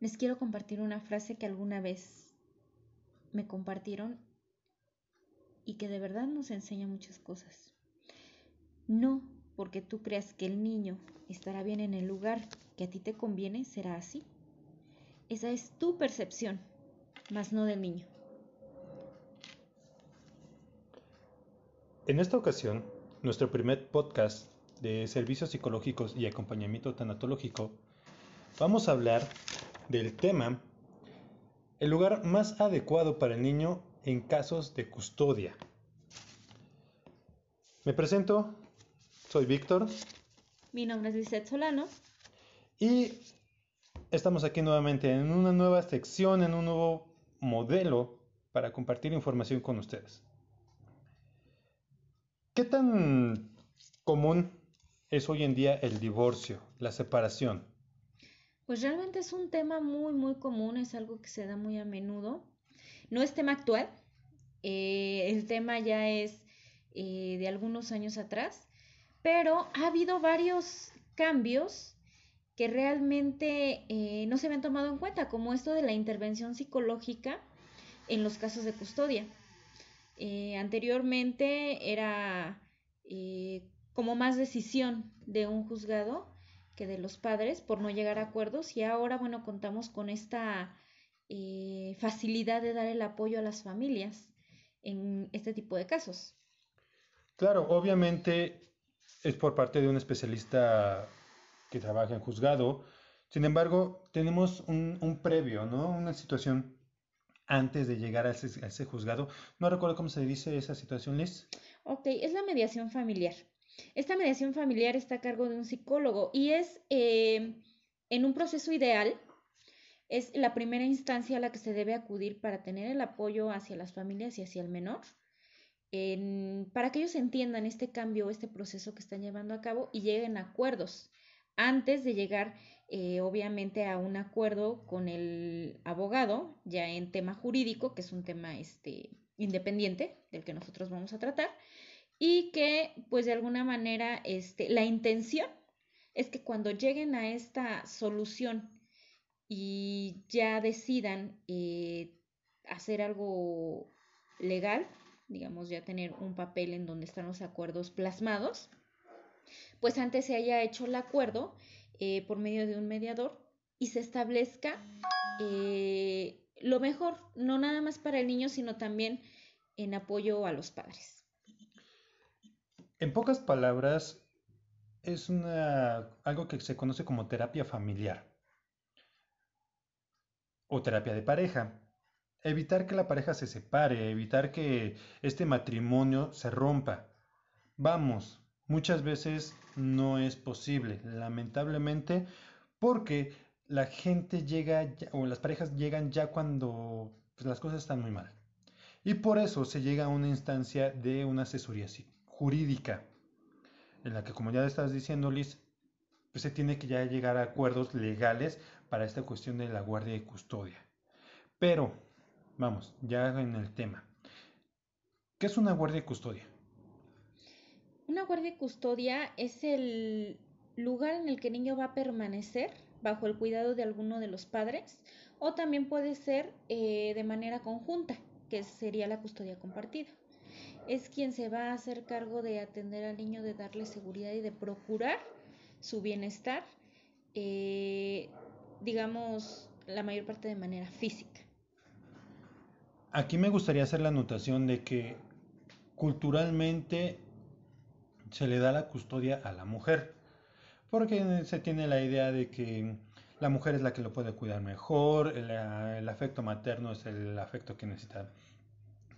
les quiero compartir una frase que alguna vez me compartieron y que de verdad nos enseña muchas cosas. No porque tú creas que el niño estará bien en el lugar que a ti te conviene, será así. Esa es tu percepción, más no del niño. En esta ocasión, nuestro primer podcast de servicios psicológicos y acompañamiento tanatológico, vamos a hablar del tema el lugar más adecuado para el niño en casos de custodia. Me presento, soy Víctor. Mi nombre es Lizeth Solano. Y estamos aquí nuevamente en una nueva sección, en un nuevo modelo para compartir información con ustedes. ¿Qué tan común es hoy en día el divorcio, la separación? Pues realmente es un tema muy, muy común, es algo que se da muy a menudo. No es tema actual, eh, el tema ya es eh, de algunos años atrás, pero ha habido varios cambios que realmente eh, no se habían tomado en cuenta, como esto de la intervención psicológica en los casos de custodia. anteriormente era como más decisión de un juzgado que de los padres por no llegar a acuerdos y ahora, bueno, contamos con esta eh, facilidad de dar el apoyo a las familias en este tipo de casos. Claro, obviamente es por parte de un especialista que trabaja en juzgado. Sin embargo, tenemos un, previo, ¿no? Una situación antes de llegar a ese, a ese, juzgado. No recuerdo cómo se dice esa situación, Liz. Ok, es la mediación familiar. Esta mediación familiar está a cargo de un psicólogo y es eh, en un proceso ideal, es la primera instancia a la que se debe acudir para tener el apoyo hacia las familias y hacia el menor, para que ellos entiendan este cambio, este proceso que están llevando a cabo y lleguen a acuerdos. Antes de llegar eh, obviamente a un acuerdo con el abogado ya en tema jurídico, que es un tema este, independiente del que nosotros vamos a tratar y que pues de alguna manera este, la intención es que cuando lleguen a esta solución y ya decidan eh, hacer algo legal, digamos ya tener un papel en donde están los acuerdos plasmados, pues antes se haya hecho el acuerdo eh, por medio de un mediador y se establezca eh, lo mejor, no nada más para el niño, sino también en apoyo a los padres. En pocas palabras, es algo que se conoce como terapia familiar o terapia de pareja. Evitar que la pareja se separe, evitar que este matrimonio se rompa. Vamos, muchas veces no es posible, lamentablemente, porque la gente llega o las parejas llegan ya cuando pues, las cosas están muy mal. Y por eso se llega a una instancia de una asesoría psicológica jurídica, en la que, como ya estás diciendo, Liz, pues se tiene que ya llegar a acuerdos legales para esta cuestión de la guardia y custodia. Pero, vamos, ya en el tema. ¿Qué es una guardia y custodia? Una guardia y custodia es el lugar en el que el niño va a permanecer bajo el cuidado de alguno de los padres o también puede ser eh, de manera conjunta, que sería la custodia compartida es quien se va a hacer cargo de atender al niño, de darle seguridad y de procurar su bienestar, eh, digamos, la mayor parte de manera física. Aquí me gustaría hacer la anotación de que culturalmente se le da la custodia a la mujer, porque se tiene la idea de que la mujer es la que lo puede cuidar mejor, el, el afecto materno es el afecto que necesita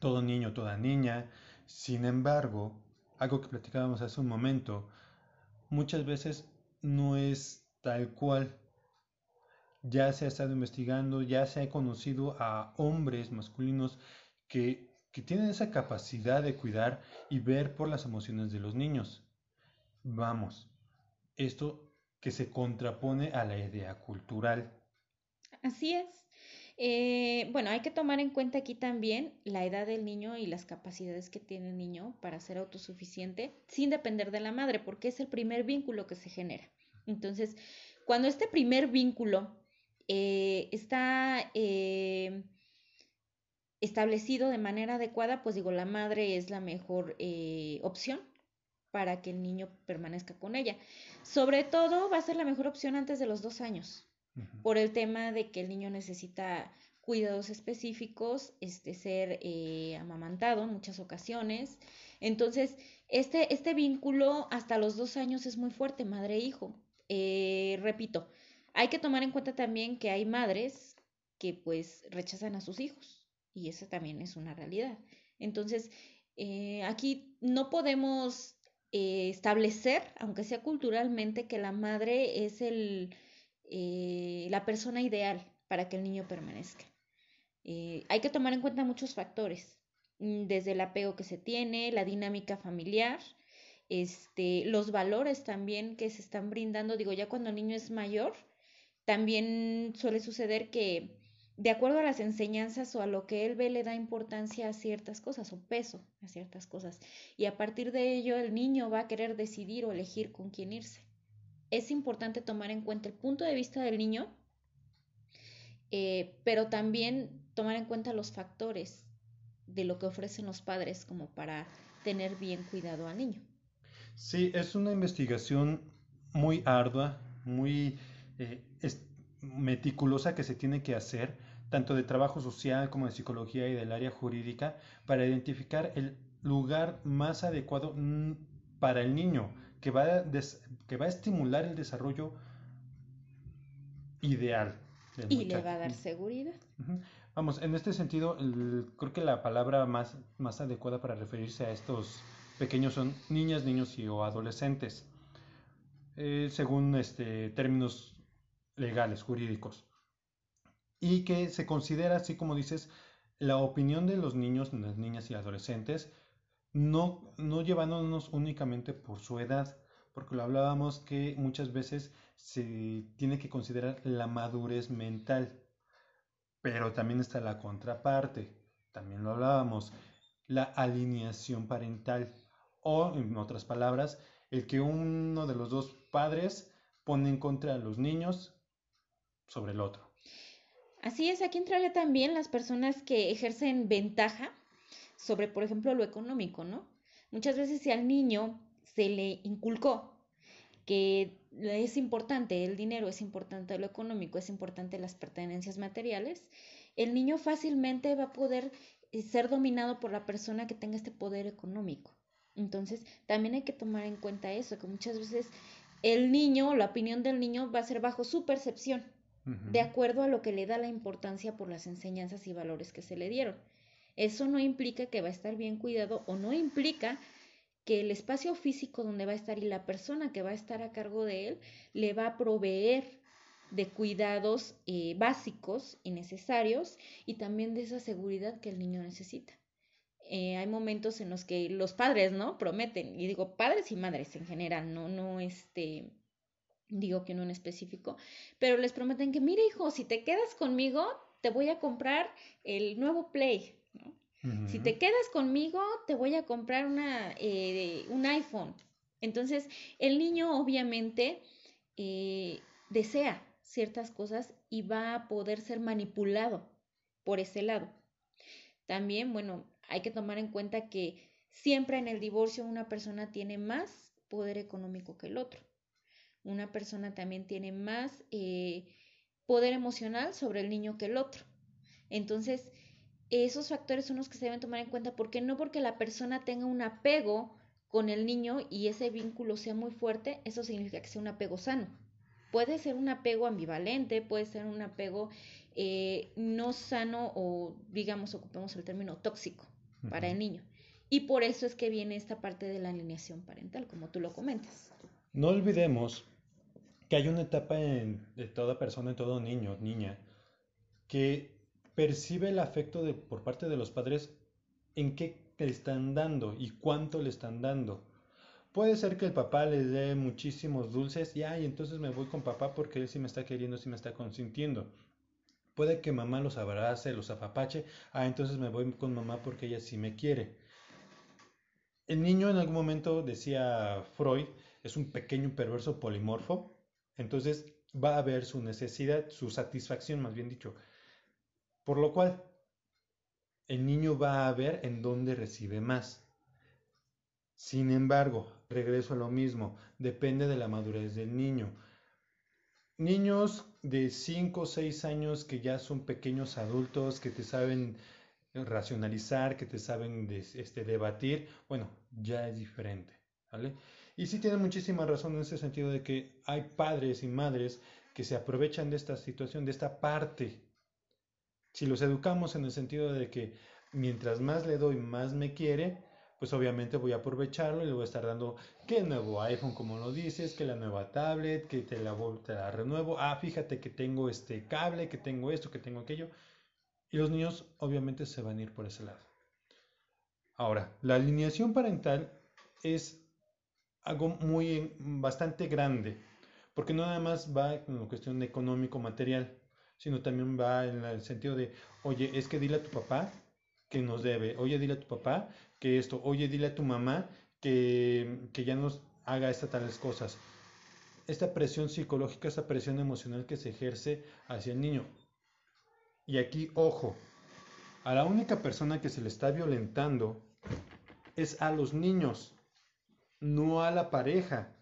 todo niño, toda niña, sin embargo, algo que platicábamos hace un momento, muchas veces no es tal cual. Ya se ha estado investigando, ya se ha conocido a hombres masculinos que, que tienen esa capacidad de cuidar y ver por las emociones de los niños. Vamos, esto que se contrapone a la idea cultural. Así es. Eh, bueno, hay que tomar en cuenta aquí también la edad del niño y las capacidades que tiene el niño para ser autosuficiente sin depender de la madre, porque es el primer vínculo que se genera. Entonces, cuando este primer vínculo eh, está eh, establecido de manera adecuada, pues digo, la madre es la mejor eh, opción para que el niño permanezca con ella. Sobre todo va a ser la mejor opción antes de los dos años, por el tema de que el niño necesita cuidados específicos, este, ser amamantado en muchas ocasiones. Entonces, este, este vínculo hasta los dos años es muy fuerte, madre-hijo. e repito, hay que tomar en cuenta también que hay madres que pues rechazan a sus hijos y eso también es una realidad. Entonces, eh, aquí no podemos eh, establecer, aunque sea culturalmente, que la madre es el, eh, la persona ideal para que el niño permanezca. hay que tomar en cuenta muchos factores, mm, desde el apego que se tiene, la dinámica familiar, este, los valores también que se están brindando. Digo, ya cuando el niño es mayor, también suele suceder que de acuerdo a las enseñanzas o a lo que él ve le da importancia a ciertas cosas o peso a ciertas cosas. Y a partir de ello el niño va a querer decidir o elegir con quién irse. Es importante tomar en cuenta el punto de vista del niño, eh, pero también tomar en cuenta los factores de lo que ofrecen los padres como para tener bien cuidado al niño. Sí, es una investigación muy ardua, muy eh, meticulosa que se tiene que hacer, tanto de trabajo social como de psicología y del área jurídica, para identificar el lugar más adecuado mm, para el niño, que va a, que va a estimular el desarrollo ideal. y le va a dar seguridad. Vamos, en este sentido, creo que la palabra más, más adecuada para referirse a estos pequeños son niñas, niños y o adolescentes. Eh, según este, términos legales, jurídicos. Y que se considera, así como dices, la opinión de los niños, las niñas y adolescentes, no, no llevándonos únicamente por su edad, porque lo hablábamos que muchas veces se tiene que considerar la madurez mental, pero también está la contraparte, también lo hablábamos, la alineación parental, o en otras palabras, el que uno de los dos padres pone en contra a los niños sobre el otro. Así es, aquí entraría también las personas que ejercen ventaja sobre, por ejemplo, lo económico, ¿no? Muchas veces si al niño se le inculcó que es importante el dinero, es importante lo económico, es importante las pertenencias materiales, el niño fácilmente va a poder eh, ser dominado por la persona que tenga este poder económico. Entonces, también hay que tomar en cuenta eso, que muchas veces el niño, la opinión del niño va a ser bajo su percepción, de acuerdo a lo que le da la importancia por las enseñanzas y valores que se le dieron. Eso no implica que va a estar bien cuidado o no implica que el espacio físico donde va a estar y la persona que va a estar a cargo de él le va a proveer de cuidados eh, básicos y necesarios y también de esa seguridad que el niño necesita. Eh, hay momentos en los que los padres, ¿no? Prometen, y digo padres y madres en general, no, no, este, digo que no en específico, pero les prometen que, mire hijo, si te quedas conmigo, te voy a comprar el nuevo Play, Si te quedas conmigo, te voy a comprar una, eh, un iPhone. Entonces, el niño obviamente eh, desea ciertas cosas y va a poder ser manipulado por ese lado. También, bueno, hay que tomar en cuenta que siempre en el divorcio una persona tiene más poder económico que el otro una persona también tiene más eh, poder emocional sobre el niño que el otro. Entonces, esos factores son los que se deben tomar en cuenta, porque no porque la persona tenga un apego con el niño y ese vínculo sea muy fuerte, eso significa que sea un apego sano. Puede ser un apego ambivalente, puede ser un apego eh, no sano o, digamos, ocupemos el término tóxico para el niño. Y por eso es que viene esta parte de la alineación parental, como tú lo comentas. No olvidemos que hay una etapa en, de toda persona, en todo niño, niña, que percibe el afecto de, por parte de los padres en qué le están dando y cuánto le están dando. Puede ser que el papá les dé muchísimos dulces y ay, entonces me voy con papá porque él sí me está queriendo, sí me está consintiendo. Puede que mamá los abrace, los apapache, ah, entonces me voy con mamá porque ella sí me quiere. El niño en algún momento, decía Freud, es un pequeño perverso polimorfo entonces, va a ver su necesidad, su satisfacción, más bien dicho. Por lo cual, el niño va a ver en dónde recibe más. Sin embargo, regreso a lo mismo, depende de la madurez del niño. Niños de 5 o 6 años que ya son pequeños adultos, que te saben racionalizar, que te saben este, debatir, bueno, ya es diferente, ¿vale? Y sí tiene muchísima razón en ese sentido de que hay padres y madres que se aprovechan de esta situación, de esta parte. Si los educamos en el sentido de que mientras más le doy, más me quiere, pues obviamente voy a aprovecharlo y le voy a estar dando que nuevo iPhone, como lo dices, que la nueva tablet, que te la, te la renuevo. Ah, fíjate que tengo este cable, que tengo esto, que tengo aquello. Y los niños obviamente se van a ir por ese lado. Ahora, la alineación parental es algo muy bastante grande, porque no nada más va en la cuestión económico material, sino también va en el sentido de, oye, es que dile a tu papá que nos debe, oye, dile a tu papá que esto, oye, dile a tu mamá que, que ya nos haga estas tales cosas. Esta presión psicológica, esta presión emocional que se ejerce hacia el niño. Y aquí, ojo, a la única persona que se le está violentando es a los niños no a la pareja.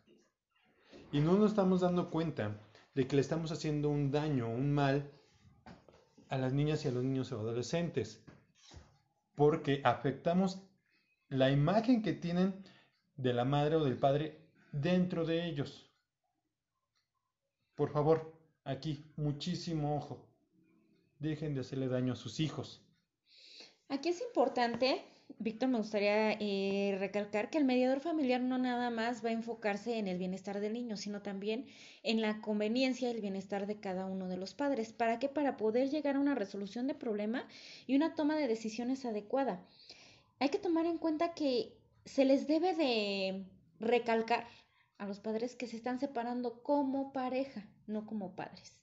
Y no nos estamos dando cuenta de que le estamos haciendo un daño, un mal a las niñas y a los niños o adolescentes. Porque afectamos la imagen que tienen de la madre o del padre dentro de ellos. Por favor, aquí, muchísimo ojo. Dejen de hacerle daño a sus hijos. Aquí es importante Víctor, me gustaría eh, recalcar que el mediador familiar no nada más va a enfocarse en el bienestar del niño, sino también en la conveniencia y el bienestar de cada uno de los padres. ¿Para qué? Para poder llegar a una resolución de problema y una toma de decisiones adecuada. Hay que tomar en cuenta que se les debe de recalcar a los padres que se están separando como pareja, no como padres.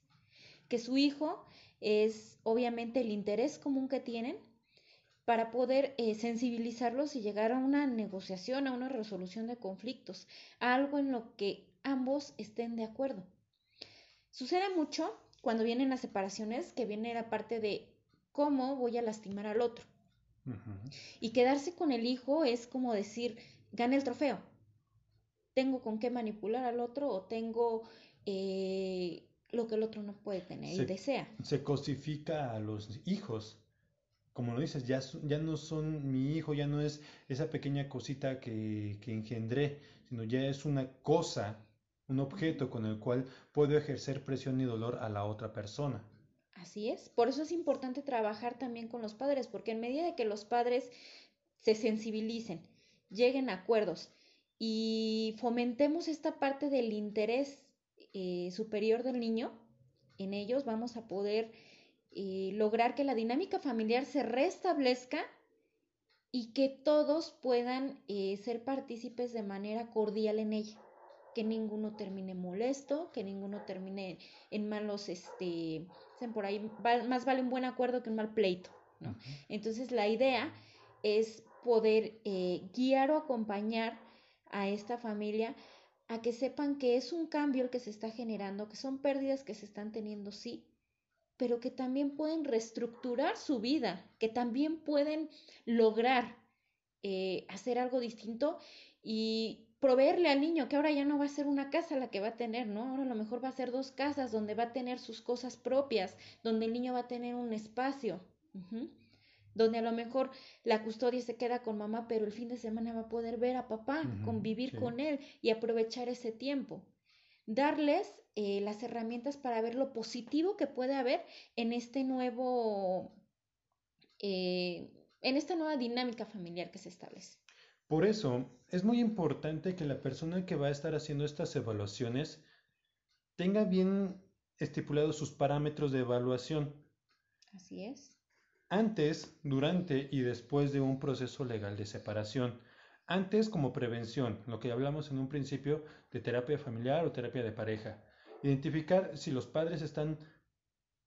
Que su hijo es obviamente el interés común que tienen para poder eh, sensibilizarlos y llegar a una negociación, a una resolución de conflictos, a algo en lo que ambos estén de acuerdo. Sucede mucho cuando vienen las separaciones, que viene la parte de cómo voy a lastimar al otro. Y quedarse con el hijo es como decir, gane el trofeo. Tengo con qué manipular al otro o tengo eh, lo que el otro no puede tener y desea. Se cosifica a los hijos como lo dices, ya, ya no son mi hijo, ya no es esa pequeña cosita que, que engendré, sino ya es una cosa, un objeto con el cual puedo ejercer presión y dolor a la otra persona. Así es, por eso es importante trabajar también con los padres, porque en medida de que los padres se sensibilicen, lleguen a acuerdos y fomentemos esta parte del interés eh, superior del niño, en ellos vamos a poder lograr que la dinámica familiar se restablezca y que todos puedan eh, ser partícipes de manera cordial en ella, que ninguno termine molesto, que ninguno termine en malos, este, por ahí, más vale un buen acuerdo que un mal pleito, ¿no? Entonces la idea es poder eh, guiar o acompañar a esta familia a que sepan que es un cambio el que se está generando, que son pérdidas que se están teniendo, sí, pero que también pueden reestructurar su vida, que también pueden lograr eh, hacer algo distinto y proveerle al niño que ahora ya no va a ser una casa la que va a tener, ¿no? Ahora a lo mejor va a ser dos casas donde va a tener sus cosas propias, donde el niño va a tener un espacio, donde a lo mejor la custodia se queda con mamá, pero el fin de semana va a poder ver a papá, convivir con él y aprovechar ese tiempo darles eh, las herramientas para ver lo positivo que puede haber en este nuevo, eh, en esta nueva dinámica familiar que se establece. Por eso es muy importante que la persona que va a estar haciendo estas evaluaciones tenga bien estipulados sus parámetros de evaluación. Así es. Antes, durante y después de un proceso legal de separación. Antes como prevención, lo que hablamos en un principio de terapia familiar o terapia de pareja. Identificar si los padres están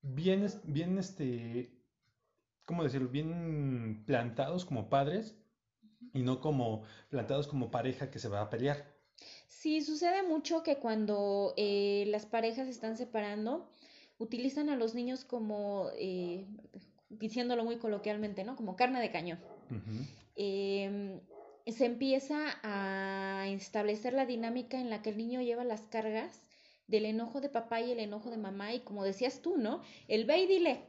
bien, bien este, ¿cómo decirlo? Bien plantados como padres y no como plantados como pareja que se va a pelear. Sí, sucede mucho que cuando eh, las parejas se están separando, utilizan a los niños como, eh, diciéndolo muy coloquialmente, ¿no? Como carne de cañón. Em, se empieza a establecer la dinámica en la que el niño lleva las cargas del enojo de papá y el enojo de mamá y como decías tú, ¿no? El ve y dile,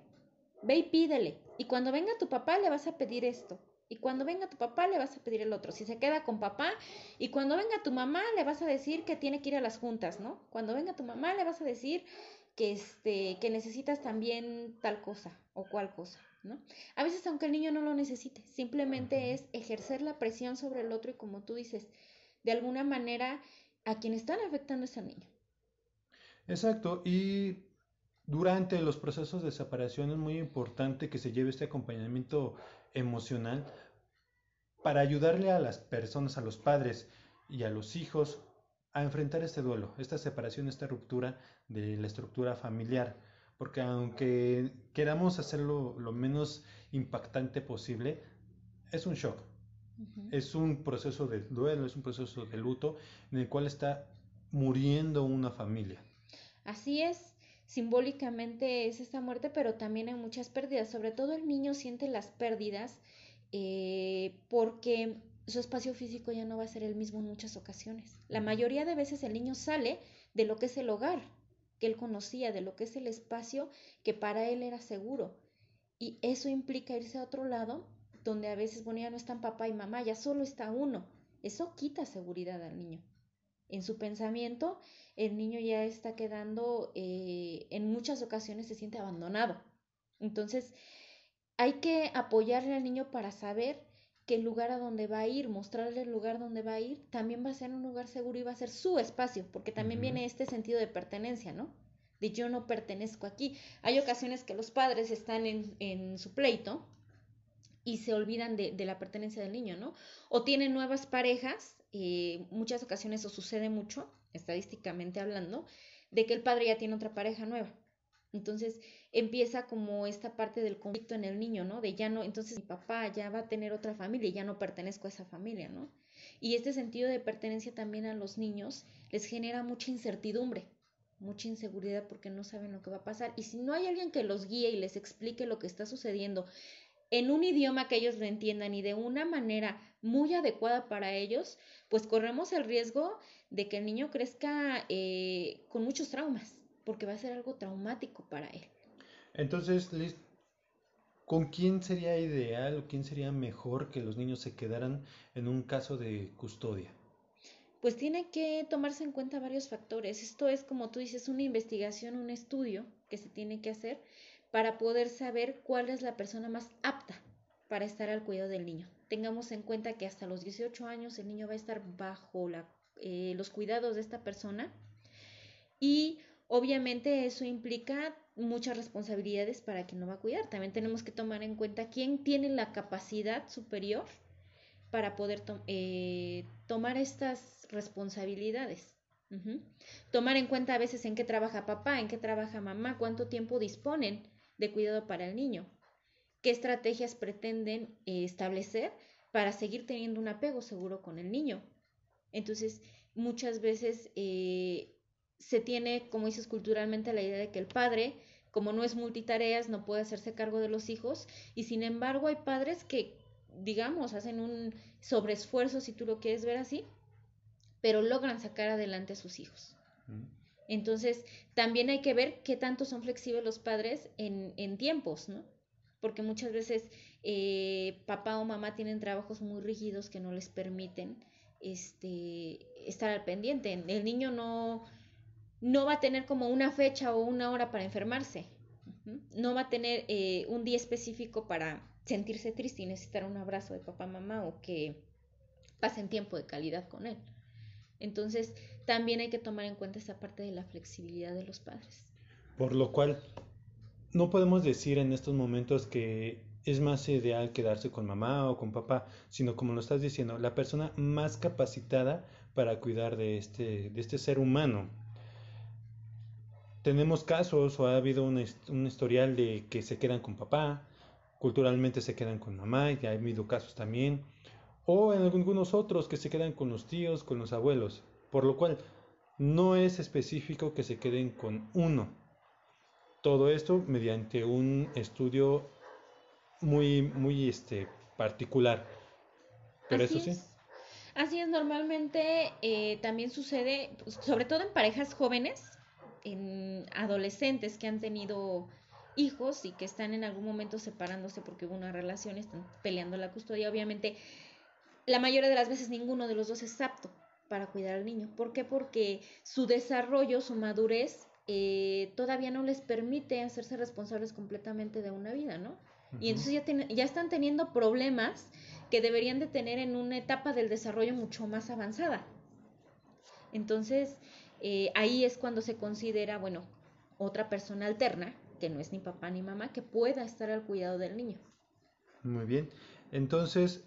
ve y pídele. Y cuando venga tu papá le vas a pedir esto. Y cuando venga tu papá le vas a pedir el otro. Si se queda con papá y cuando venga tu mamá le vas a decir que tiene que ir a las juntas, ¿no? Cuando venga tu mamá le vas a decir que este que necesitas también tal cosa o cual cosa, ¿no? A veces aunque el niño no lo necesite, simplemente es ejercer la presión sobre el otro y como tú dices, de alguna manera a quien están afectando es al niño. Exacto, y durante los procesos de separación es muy importante que se lleve este acompañamiento emocional para ayudarle a las personas, a los padres y a los hijos a enfrentar este duelo, esta separación, esta ruptura de la estructura familiar. Porque aunque queramos hacerlo lo menos impactante posible, es un shock. Es un proceso de duelo, es un proceso de luto en el cual está muriendo una familia. Así es, simbólicamente es esta muerte, pero también hay muchas pérdidas. Sobre todo el niño siente las pérdidas eh, porque su espacio físico ya no va a ser el mismo en muchas ocasiones. La mayoría de veces el niño sale de lo que es el hogar que él conocía, de lo que es el espacio que para él era seguro. Y eso implica irse a otro lado donde a veces, bueno, ya no están papá y mamá, ya solo está uno. Eso quita seguridad al niño. En su pensamiento, el niño ya está quedando, eh, en muchas ocasiones se siente abandonado. Entonces, hay que apoyarle al niño para saber que el lugar a donde va a ir, mostrarle el lugar donde va a ir, también va a ser un lugar seguro y va a ser su espacio, porque también viene este sentido de pertenencia, ¿no? De yo no pertenezco aquí. Hay ocasiones que los padres están en, en su pleito y se olvidan de, de, la pertenencia del niño, ¿no? O tienen nuevas parejas, eh, muchas ocasiones eso sucede mucho, estadísticamente hablando, de que el padre ya tiene otra pareja nueva. Entonces empieza como esta parte del conflicto en el niño, ¿no? De ya no, entonces mi papá ya va a tener otra familia y ya no pertenezco a esa familia, ¿no? Y este sentido de pertenencia también a los niños les genera mucha incertidumbre, mucha inseguridad porque no saben lo que va a pasar. Y si no hay alguien que los guíe y les explique lo que está sucediendo en un idioma que ellos lo entiendan y de una manera muy adecuada para ellos, pues corremos el riesgo de que el niño crezca eh, con muchos traumas, porque va a ser algo traumático para él. Entonces, Liz, ¿con quién sería ideal o quién sería mejor que los niños se quedaran en un caso de custodia? Pues tiene que tomarse en cuenta varios factores. Esto es, como tú dices, una investigación, un estudio que se tiene que hacer para poder saber cuál es la persona más apta para estar al cuidado del niño. Tengamos en cuenta que hasta los 18 años el niño va a estar bajo la, eh, los cuidados de esta persona y obviamente eso implica muchas responsabilidades para quien no va a cuidar. También tenemos que tomar en cuenta quién tiene la capacidad superior para poder eh, tomar estas responsabilidades. Tomar en cuenta a veces en qué trabaja papá, en qué trabaja mamá, cuánto tiempo disponen de cuidado para el niño, qué estrategias pretenden eh, establecer para seguir teniendo un apego seguro con el niño. Entonces, muchas veces eh, se tiene, como dices culturalmente, la idea de que el padre como no es multitareas, no puede hacerse cargo de los hijos y sin embargo hay padres que, digamos, hacen un sobreesfuerzo, si tú lo quieres ver así, pero logran sacar adelante a sus hijos. Entonces, también hay que ver qué tanto son flexibles los padres en, en tiempos, ¿no? Porque muchas veces eh, papá o mamá tienen trabajos muy rígidos que no les permiten este, estar al pendiente. El niño no, no va a tener como una fecha o una hora para enfermarse, no va a tener eh, un día específico para sentirse triste y necesitar un abrazo de papá, mamá o que pasen tiempo de calidad con él. Entonces, también hay que tomar en cuenta esa parte de la flexibilidad de los padres. Por lo cual, no podemos decir en estos momentos que es más ideal quedarse con mamá o con papá, sino como lo estás diciendo, la persona más capacitada para cuidar de este, de este ser humano tenemos casos o ha habido un, un, historial de que se quedan con papá, culturalmente se quedan con mamá, y ha habido casos también, o en algunos otros que se quedan con los tíos, con los abuelos. Por lo cual, no es específico que se queden con uno. Todo esto mediante un estudio muy, muy este, particular. Pero Así eso sí. es. Así es, normalmente eh, también sucede, pues, sobre todo en parejas jóvenes, en adolescentes que han tenido hijos y que están en algún momento separándose porque hubo una relación, están peleando la custodia. Obviamente, la mayoría de las veces ninguno de los dos es apto para cuidar al niño. ¿Por qué? Porque su desarrollo, su madurez, eh, todavía no les permite hacerse responsables completamente de una vida, ¿no? Y entonces ya, tiene- ya están teniendo problemas que deberían de tener en una etapa del desarrollo mucho más avanzada. Entonces, eh, ahí es cuando se considera, bueno, otra persona alterna, que no es ni papá ni mamá, que pueda estar al cuidado del niño. Muy bien. Entonces,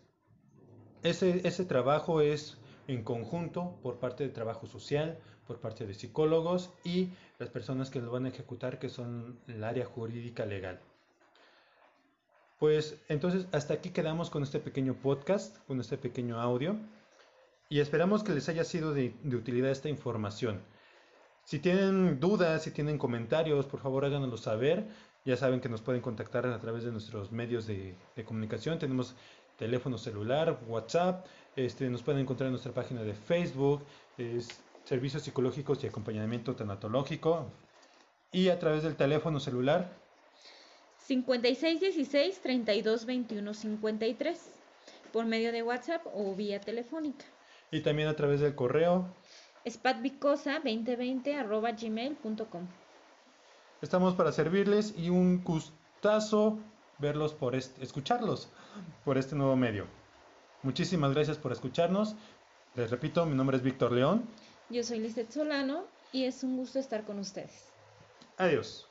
ese, ese trabajo es en conjunto por parte de trabajo social, por parte de psicólogos y las personas que lo van a ejecutar, que son el área jurídica legal. Pues entonces hasta aquí quedamos con este pequeño podcast, con este pequeño audio y esperamos que les haya sido de, utilidad esta información. Si tienen dudas, si tienen comentarios, por favor háganoslo saber. Ya saben que nos pueden contactar a través de nuestros medios de, comunicación. Tenemos teléfono celular, WhatsApp, este, nos pueden encontrar en nuestra página de Facebook, es Servicios Psicológicos y Acompañamiento Tanatológico. Y a través del teléfono celular 5616 3221 53 por medio de WhatsApp o vía telefónica. Y también a través del correo. spatbicosa2020 arroba gmail.com. Estamos para servirles y un gustazo verlos por este, escucharlos por este nuevo medio. Muchísimas gracias por escucharnos. Les repito, mi nombre es Víctor León. Yo soy Lizeth Solano y es un gusto estar con ustedes. Adiós.